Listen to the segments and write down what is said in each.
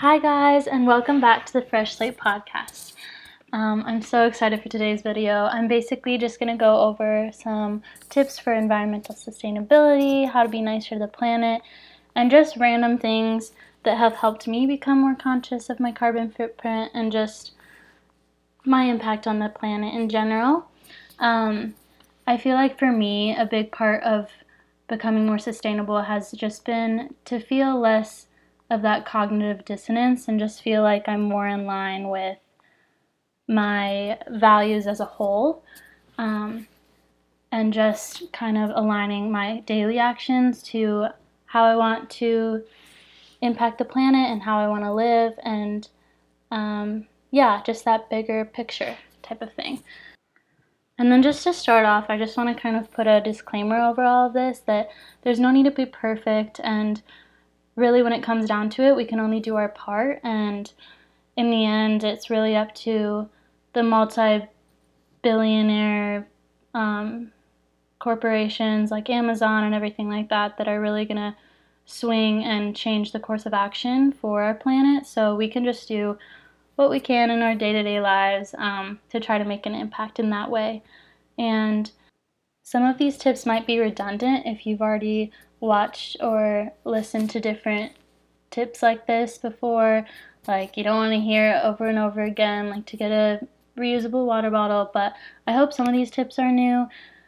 Hi, guys, and welcome back to the Fresh Slate podcast. Um, I'm so excited for today's video. I'm basically just going to go over some tips for environmental sustainability, how to be nicer to the planet, and just random things that have helped me become more conscious of my carbon footprint and just my impact on the planet in general. Um, I feel like for me, a big part of becoming more sustainable has just been to feel less of that cognitive dissonance and just feel like I'm more in line with my values as a whole. Um, and just kind of aligning my daily actions to how I want to impact the planet and how I want to live, and um, yeah, just that bigger picture type of thing. And then just to start off, I just want to kind of put a disclaimer over all of this that there's no need to be perfect and really, when it comes down to it, we can only do our part. And in the end, it's really up to the multi billionaire um, corporations like Amazon and everything like that that are really going to swing and change the course of action for our planet. So we can just do what we can in our day to day lives um, to try to make an impact in that way. And some of these tips might be redundant if you've already watched or listened to different tips like this before. Like, you don't want to hear it over and over again, like to get a reusable water bottle. But I hope some of these tips are new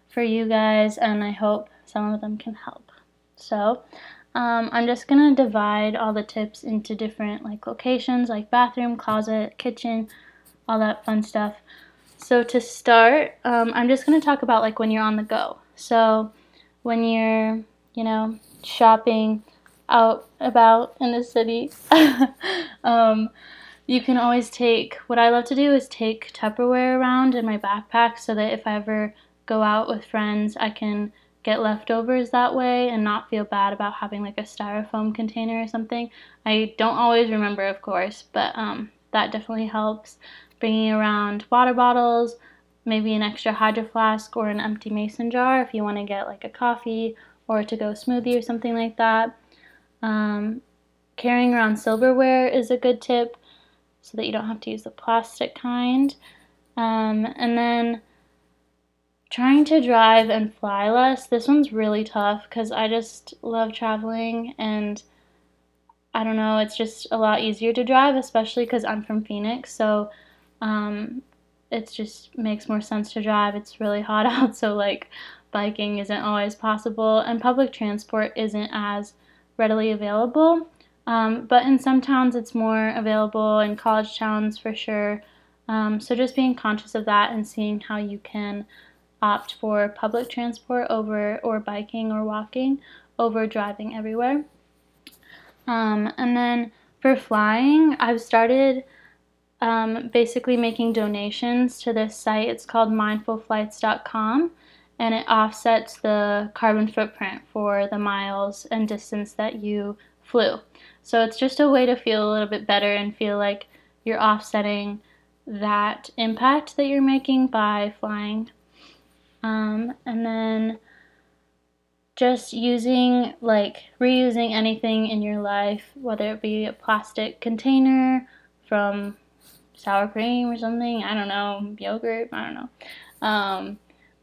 for you guys, and I hope some of them can help. So, um, I'm just gonna divide all the tips into different like locations, like bathroom, closet, kitchen, all that fun stuff. So to start, um, I'm just gonna talk about like when you're on the go. So when you're you know, shopping out about in the city. um, you can always take, what I love to do is take Tupperware around in my backpack so that if I ever go out with friends, I can get leftovers that way and not feel bad about having like a styrofoam container or something. I don't always remember, of course, but um, that definitely helps. Bringing around water bottles, maybe an extra hydro flask or an empty mason jar if you want to get like a coffee or to go smoothie or something like that. Um, carrying around silverware is a good tip so that you don't have to use the plastic kind. Um, and then trying to drive and fly less. This one's really tough because I just love traveling and I don't know, it's just a lot easier to drive, especially because I'm from Phoenix. So um, it just makes more sense to drive. It's really hot out, so like biking isn't always possible, and public transport isn't as readily available. Um, but in some towns, it's more available, in college towns for sure. Um, so just being conscious of that and seeing how you can opt for public transport over or biking or walking over driving everywhere. Um, and then for flying, I've started um, basically making donations to this site. It's called mindfulflights.com and it offsets the carbon footprint for the miles and distance that you flew. So it's just a way to feel a little bit better and feel like you're offsetting that impact that you're making by flying. Um, and then just using, like, reusing anything in your life, whether it be a plastic container from sour cream or something, I don't know, yogurt, I don't know. Um,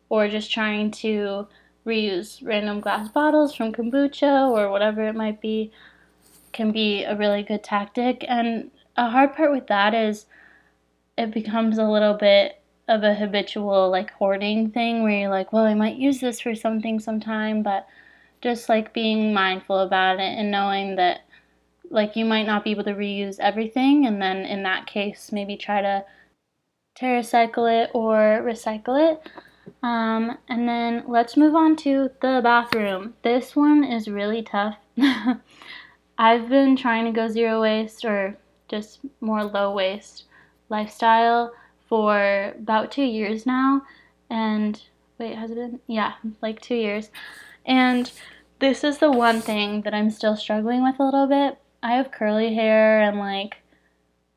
or just trying to reuse random glass bottles from kombucha or whatever it might be can be a really good tactic. And a hard part with that is it becomes a little bit of a habitual like hoarding thing where you're like, well, I might use this for something sometime, but just like being mindful about it and knowing that like you might not be able to reuse everything and then in that case maybe try to TerraCycle it or recycle it um, and then let's move on to the bathroom. This one is really tough. I've been trying to go zero waste or just more low waste lifestyle for about two years now. And wait, has it been? Yeah, like two years. And this is the one thing that I'm still struggling with a little bit. I have curly hair and like,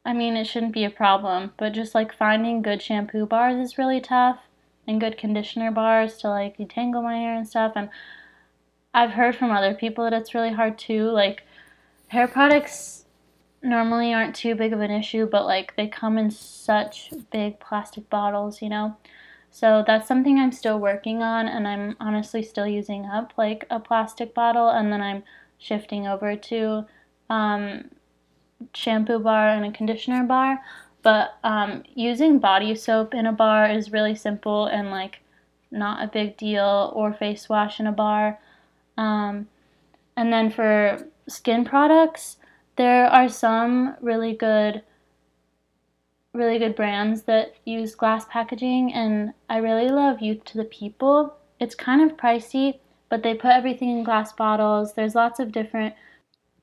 I mean, it shouldn't be a problem, but just like finding good shampoo bars is really tough and good conditioner bars to like detangle my hair and stuff. And I've heard from other people that it's really hard too. Like hair products normally aren't too big of an issue, but like they come in such big plastic bottles, you know. So that's something I'm still working on, and I'm honestly still using up like a plastic bottle, and then I'm shifting over to um, shampoo bar and a conditioner bar. But um, using body soap in a bar is really simple and like not a big deal, or face wash in a bar. Um, and then for skin products, there are some really good really good brands that use glass packaging and I really love Youth to the People. It's kind of pricey, but they put everything in glass bottles. There's lots of different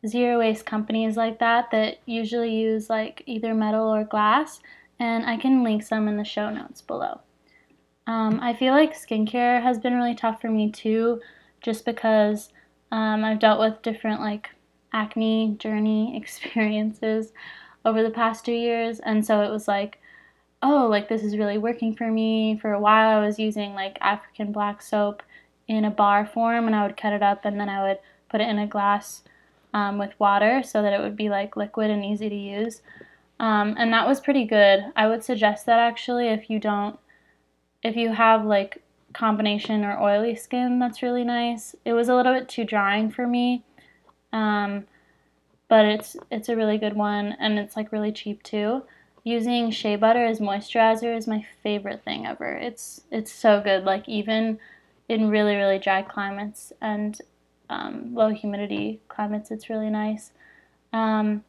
zero waste companies like that that usually use like either metal or glass and I can link some in the show notes below. Um, I feel like skincare has been really tough for me too, just because um, I've dealt with different like acne journey experiences over the past two years. And so it was like, oh, like this is really working for me. For a while, I was using like African black soap in a bar form and I would cut it up and then I would put it in a glass um, with water so that it would be like liquid and easy to use. Um, and that was pretty good. I would suggest that actually if you don't, if you have like combination or oily skin, that's really nice. It was a little bit too drying for me. Um, but it's it's a really good one and it's like really cheap too. Using shea butter as moisturizer is my favorite thing ever. It's it's so good. Like even in really really dry climates and um, low humidity climates, it's really nice. Um,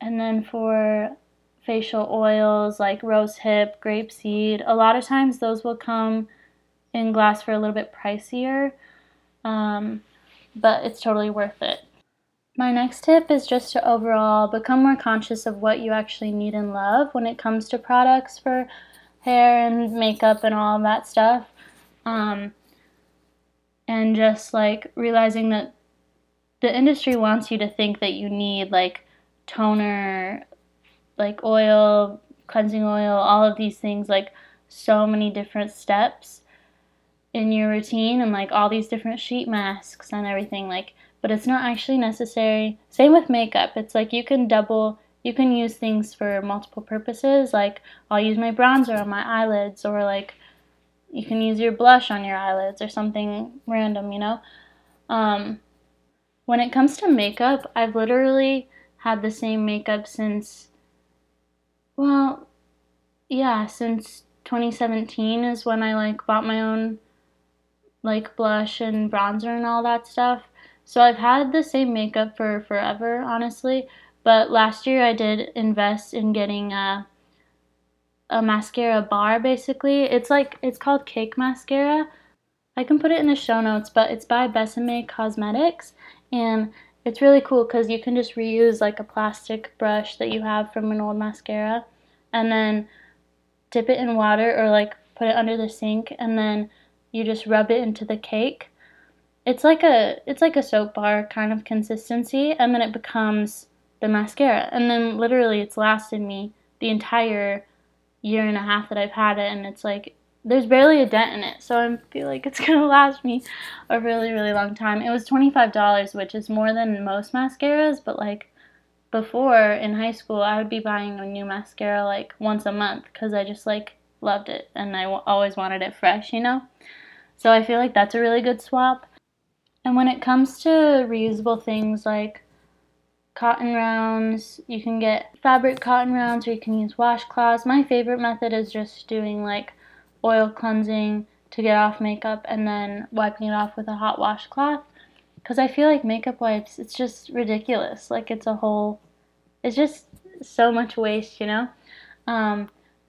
and then for facial oils like rose hip, grapeseed, a lot of times those will come in glass for a little bit pricier, um, but it's totally worth it. My next tip is just to overall become more conscious of what you actually need and love when it comes to products for hair and makeup and all that stuff. Um, and just like realizing that the industry wants you to think that you need like toner, like oil, cleansing oil, all of these things, like so many different steps in your routine and like all these different sheet masks and everything. Like, but it's not actually necessary. Same with makeup. It's like you can double, you can use things for multiple purposes. Like I'll use my bronzer on my eyelids, or like you can use your blush on your eyelids, or something random, you know? Um, when it comes to makeup, I've literally had the same makeup since, well, yeah, since 2017 is when I like bought my own like blush and bronzer and all that stuff. So I've had the same makeup for forever, honestly. But last year I did invest in getting a, a mascara bar, basically. It's like, it's called Cake Mascara. I can put it in the show notes, but it's by Besame Cosmetics. And it's really cool because you can just reuse like a plastic brush that you have from an old mascara. And then dip it in water or like put it under the sink. And then you just rub it into the cake it's like a it's like a soap bar kind of consistency and then it becomes the mascara and then literally it's lasted me the entire year and a half that I've had it and it's like there's barely a dent in it. So I feel like it's gonna last me a really really long time. It was $25 which is more than most mascaras but like before in high school I would be buying a new mascara like once a month because I just like loved it and I always wanted it fresh you know? So I feel like that's a really good swap. And when it comes to reusable things like cotton rounds, you can get fabric cotton rounds or you can use washcloths. My favorite method is just doing like oil cleansing to get off makeup and then wiping it off with a hot washcloth. Because I feel like makeup wipes, it's just ridiculous. Like it's a whole, it's just so much waste, you know? Um,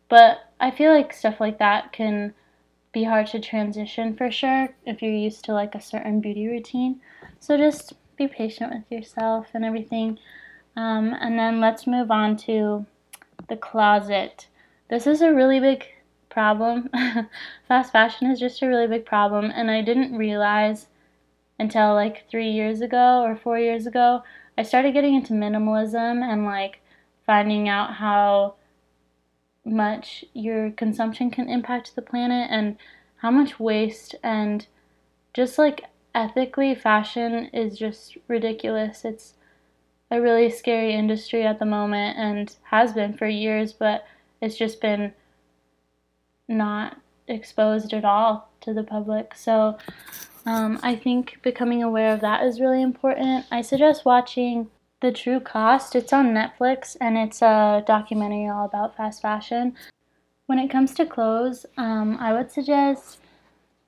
but I feel like stuff like that can be hard to transition for sure if you're used to like a certain beauty routine. So just be patient with yourself and everything. Um, and then let's move on to the closet. This is a really big problem. Fast fashion is just a really big problem, and I didn't realize until like three years ago or four years ago. I started getting into minimalism and like finding out how much your consumption can impact the planet and how much waste and just like ethically fashion is just ridiculous. It's a really scary industry at the moment and has been for years, but it's just been not exposed at all to the public. So um, I think becoming aware of that is really important. I suggest watching The True Cost. It's on Netflix and it's a documentary all about fast fashion. When it comes to clothes, um, I would suggest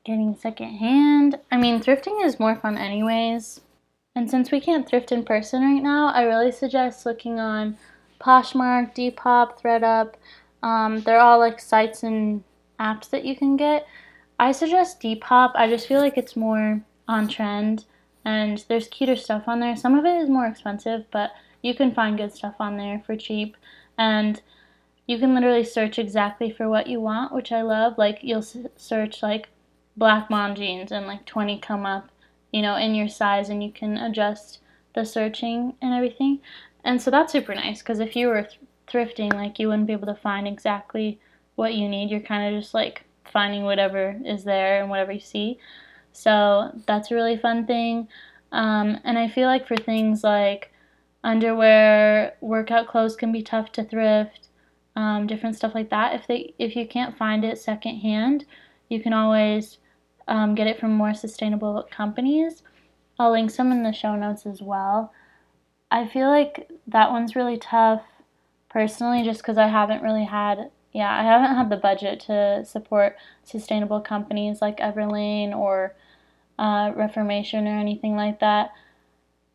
getting secondhand. I mean, thrifting is more fun, anyways. And since we can't thrift in person right now, I really suggest looking on Poshmark, Depop, ThreadUp. Um, they're all like sites and apps that you can get. I suggest Depop. I just feel like it's more on trend and there's cuter stuff on there. Some of it is more expensive, but you can find good stuff on there for cheap. And you can literally search exactly for what you want, which I love. Like you'll search like black mom jeans and like 20 come up you know, in your size and you can adjust the searching and everything. And so that's super nice because if you were th- thrifting, like you wouldn't be able to find exactly what you need. You're kind of just like finding whatever is there and whatever you see. So that's a really fun thing. Um, and I feel like for things like underwear, workout clothes can be tough to thrift, um, different stuff like that. If they if you can't find it secondhand, you can always um, get it from more sustainable companies. I'll link some in the show notes as well. I feel like that one's really tough personally just because I haven't really had, yeah, I haven't had the budget to support sustainable companies like Everlane or uh, Reformation or anything like that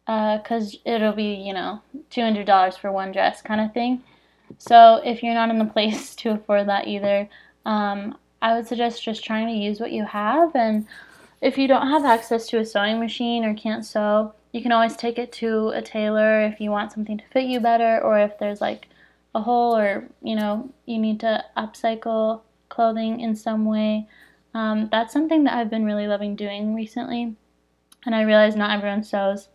because uh, it'll be, you know, $200 for one dress kind of thing. So if you're not in the place to afford that either, um, I would suggest just trying to use what you have. And if you don't have access to a sewing machine or can't sew, you can always take it to a tailor if you want something to fit you better, or if there's like a hole, or you know, you need to upcycle clothing in some way. Um, that's something that I've been really loving doing recently. And I realize not everyone sews.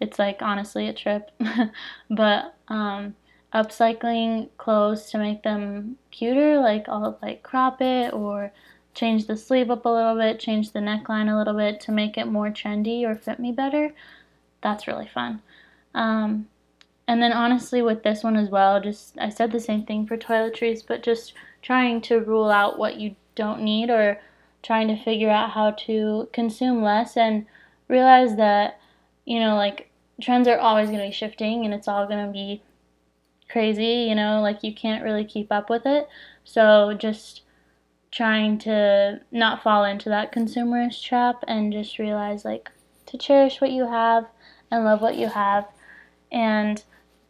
It's like honestly a trip. but um, upcycling clothes to make them cuter, like I'll like crop it or change the sleeve up a little bit, change the neckline a little bit to make it more trendy or fit me better. That's really fun. Um, and then honestly with this one as well, just I said the same thing for toiletries, but just trying to rule out what you don't need or trying to figure out how to consume less and realize that, you know, like trends are always going to be shifting and it's all going to be crazy, you know, like you can't really keep up with it. So just trying to not fall into that consumerist trap and just realize like to cherish what you have and love what you have. And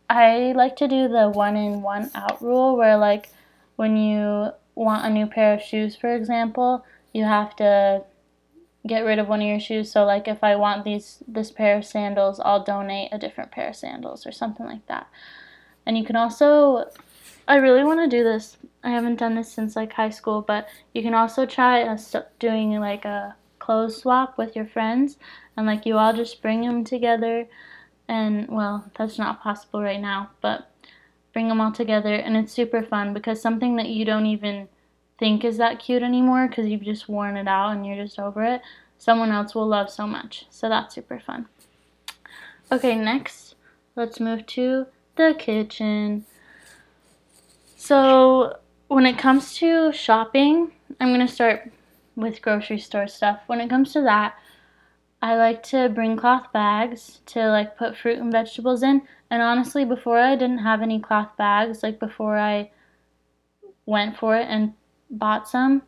I like to do the one in one out rule where like when you want a new pair of shoes for example, you have to get rid of one of your shoes. So like if I want these this pair of sandals, I'll donate a different pair of sandals or something like that. And you can also, I really want to do this. I haven't done this since like high school, but you can also try doing like a clothes swap with your friends and like you all just bring them together and well that's not possible right now but bring them all together and it's super fun because something that you don't even think is that cute anymore because you've just worn it out and you're just over it someone else will love so much so that's super fun okay next let's move to the kitchen. So, when it comes to shopping, I'm going to start with grocery store stuff. When it comes to that, I like to bring cloth bags to like put fruit and vegetables in. And honestly, before I didn't have any cloth bags, like before I went for it and bought some,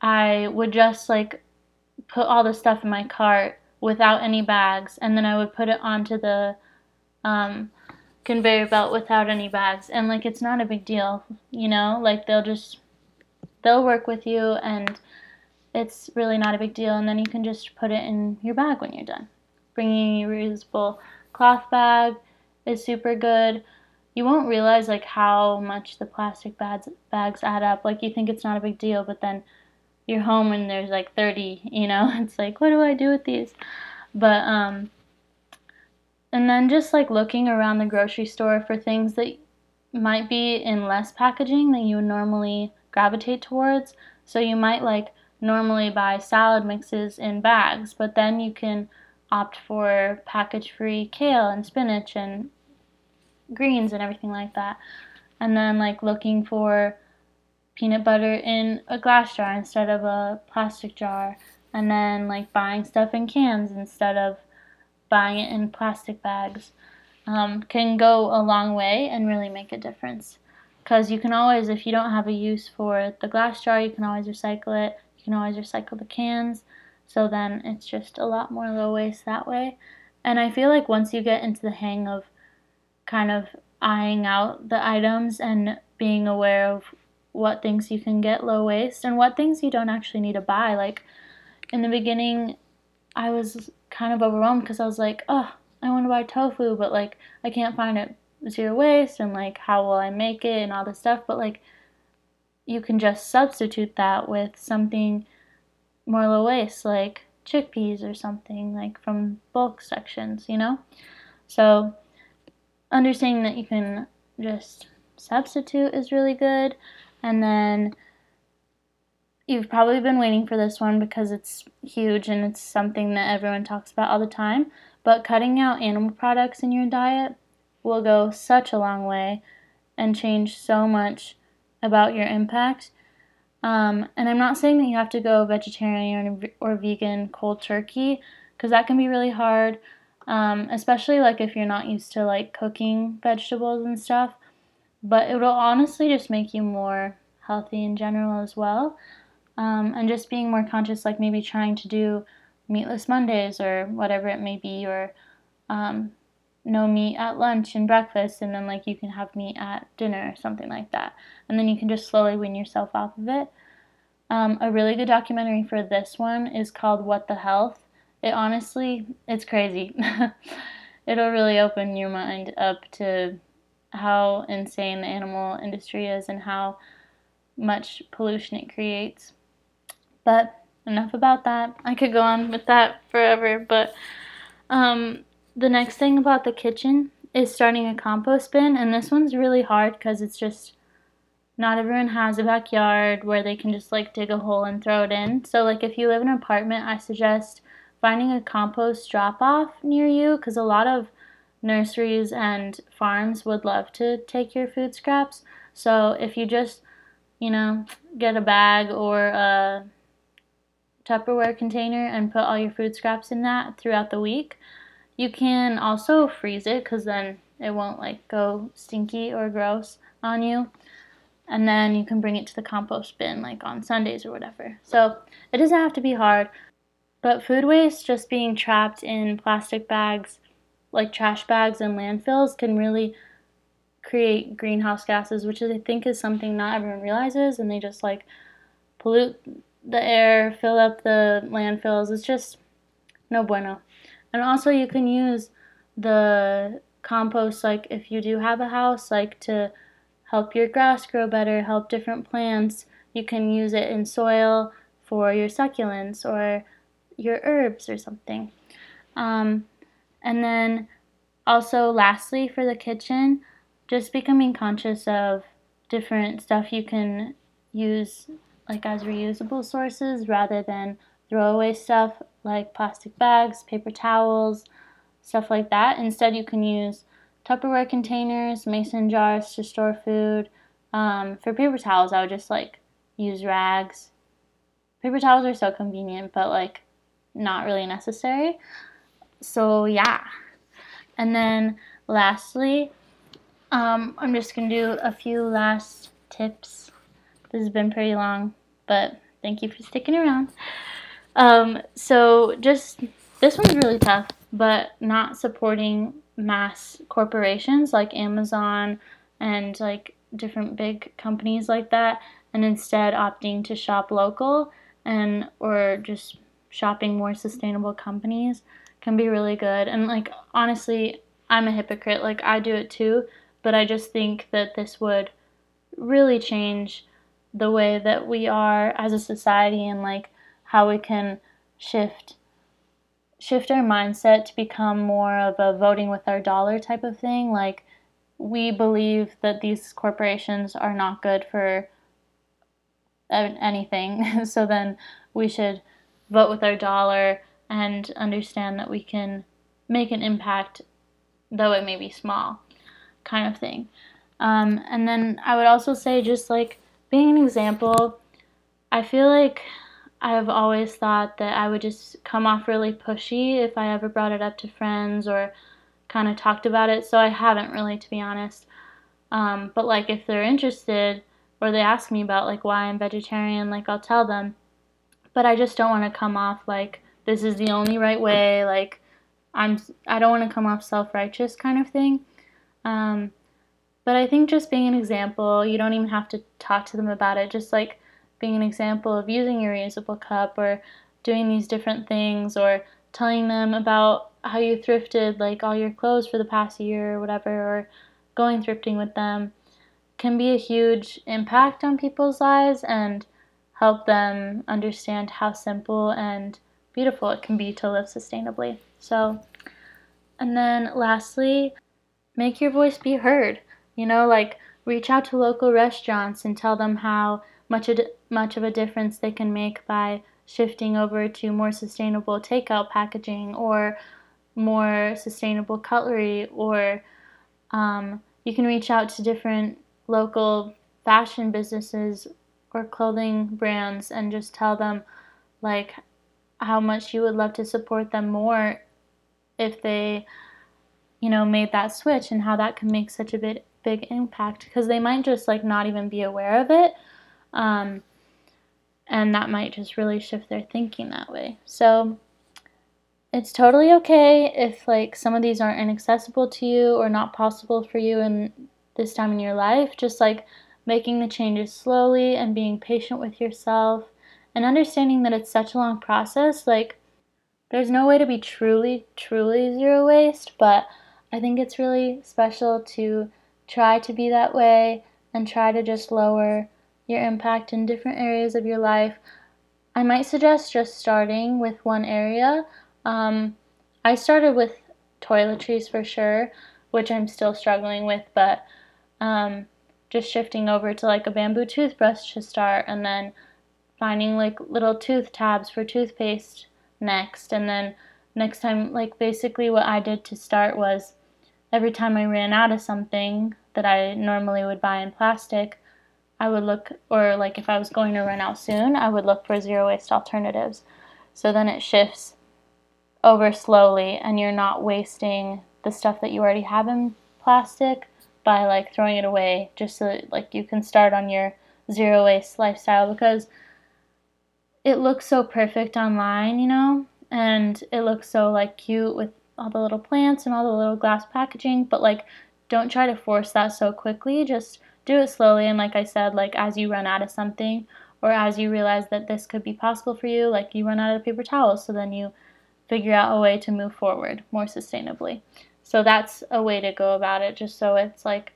I would just like put all the stuff in my cart without any bags and then I would put it onto the um, conveyor belt without any bags. And like it's not a big deal you know? Like they'll just they'll work with you and it's really not a big deal. And then you can just put it in your bag when you're done. Bringing a reusable cloth bag is super good. You won't realize like how much the plastic bags bags add up. Like you think it's not a big deal but then you're home and there's like 30 you know? It's like what do i do with these? But um and then just like looking around the grocery store for things that might be in less packaging than you would normally gravitate towards. So you might like normally buy salad mixes in bags, but then you can opt for package free kale and spinach and greens and everything like that. And then like looking for peanut butter in a glass jar instead of a plastic jar. And then like buying stuff in cans instead of buying it in plastic bags um, can go a long way and really make a difference. Because you can always, if you don't have a use for the glass jar, you can always recycle it. You can always recycle the cans. So then it's just a lot more low waste that way. And I feel like once you get into the hang of kind of eyeing out the items and being aware of what things you can get low waste and what things you don't actually need to buy. Like in the beginning, I was kind of overwhelmed because I was like, oh, I want to buy tofu, but like I can't find it zero waste and like how will I make it and all this stuff. But like you can just substitute that with something more low waste, like chickpeas or something like from bulk sections, you know? So understanding that you can just substitute is really good. And then you've probably been waiting for this one because it's huge and it's something that everyone talks about all the time. But cutting out animal products in your diet will go such a long way and change so much about your impact. Um, and I'm not saying that you have to go vegetarian or, or vegan cold turkey because that can be really hard, um, especially like if you're not used to like cooking vegetables and stuff but it'll honestly just make you more healthy in general as well. Um, and just being more conscious, like maybe trying to do meatless Mondays or whatever it may be, or um, no meat at lunch and breakfast, and then like you can have meat at dinner or something like that. And then you can just slowly wean yourself off of it. Um, a really good documentary for this one is called What the Health. It honestly, it's crazy. It'll really open your mind up to how insane the animal industry is and how much pollution it creates. But enough about that. I could go on with that forever, but um, the next thing about the kitchen is starting a compost bin, and this one's really hard because it's just not everyone has a backyard where they can just like dig a hole and throw it in. So, like, if you live in an apartment, I suggest finding a compost drop off near you because a lot of nurseries and farms would love to take your food scraps. So if you just, you know, get a bag or a Tupperware container and put all your food scraps in that throughout the week, you can also freeze it because then it won't like go stinky or gross on you. And then you can bring it to the compost bin like on Sundays or whatever. So it doesn't have to be hard. But food waste just being trapped in plastic bags like trash bags and landfills can really create greenhouse gases, which I think is something not everyone realizes, and they just like pollute the air, fill up the landfills. It's just no bueno. And also, you can use the compost, like if you do have a house, like to help your grass grow better, help different plants. You can use it in soil for your succulents or your herbs or something. Um, and then also, lastly, for the kitchen, just becoming conscious of different stuff you can use like as reusable sources rather than throwaway stuff like plastic bags, paper towels, stuff like that. Instead, you can use Tupperware containers, mason jars to store food. Um, for paper towels, I would just like use rags. Paper towels are so convenient, but like not really necessary. So yeah. And then lastly, um, I'm just going to do a few last tips. This has been pretty long, but thank you for sticking around. Um, so just this one's really tough, but not supporting mass corporations like Amazon and like different big companies like that and instead opting to shop local and or just shopping more sustainable companies can be really good. And like honestly, I'm a hypocrite. Like I do it too, but I just think that this would really change the way that we are as a society and like how we can shift shift our mindset to become more of a voting with our dollar type of thing. Like we believe that these corporations are not good for anything. so then we should vote with our dollar and understand that we can make an impact, though it may be small. kind of thing. Um, and then I would also say just like being an example, I feel like I've always thought that I would just come off really pushy if I ever brought it up to friends or kind of talked about it. So I haven't really, to be honest. Um, but like if they're interested or they ask me about like why I'm vegetarian, like I'll tell them. But I just don't want to come off like this is the only right way. Like I'm, I don't want to come off self-righteous kind of thing. Um, but I think just being an example, you don't even have to talk to them about it. Just like being an example of using your reusable cup or doing these different things or telling them about how you thrifted like all your clothes for the past year or whatever or going thrifting with them can be a huge impact on people's lives and help them understand how simple and beautiful it can be to live sustainably. So, and then lastly, make your voice be heard. You know, like reach out to local restaurants and tell them how much a, much of a difference they can make by shifting over to more sustainable takeout packaging or more sustainable cutlery or um, you can reach out to different local fashion businesses or clothing brands and just tell them like how much you would love to support them more if they you know made that switch and how that can make such a big big impact because they might just like not even be aware of it um, and that might just really shift their thinking that way. So it's totally okay if like some of these aren't inaccessible to you or not possible for you in this time in your life just like making the changes slowly and being patient with yourself and understanding that it's such a long process like there's no way to be truly truly zero waste but i think it's really special to try to be that way and try to just lower your impact in different areas of your life. I might suggest just starting with one area. Um, I started with toiletries for sure, which I'm still struggling with, but um, just shifting over to like a bamboo toothbrush to start, and then finding like little tooth tabs for toothpaste next, and then next time, like basically what I did to start was every time I ran out of something that I normally would buy in plastic, I would look, or like if I was going to run out soon, I would look for zero waste alternatives. So then it shifts over slowly and you're not wasting the stuff that you already have in plastic by like throwing it away just so that, like you can start on your zero waste lifestyle because it looks so perfect online, you know, and it looks so like cute with all the little plants and all the little glass packaging, but like don't try to force that so quickly. Just do it slowly and like I said, like as you run out of something or as you realize that this could be possible for you, like you run out of paper towels, so then you figure out a way to move forward more sustainably. So that's a way to go about it, just so it's like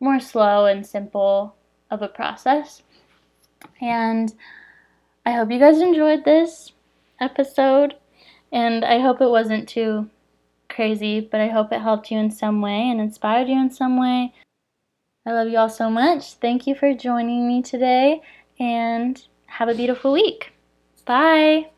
more slow and simple of a process. And I hope you guys enjoyed this episode, and I hope it wasn't too crazy, but I hope it helped you in some way and inspired you in some way. I love you all so much. Thank you for joining me today, and have a beautiful week. Bye.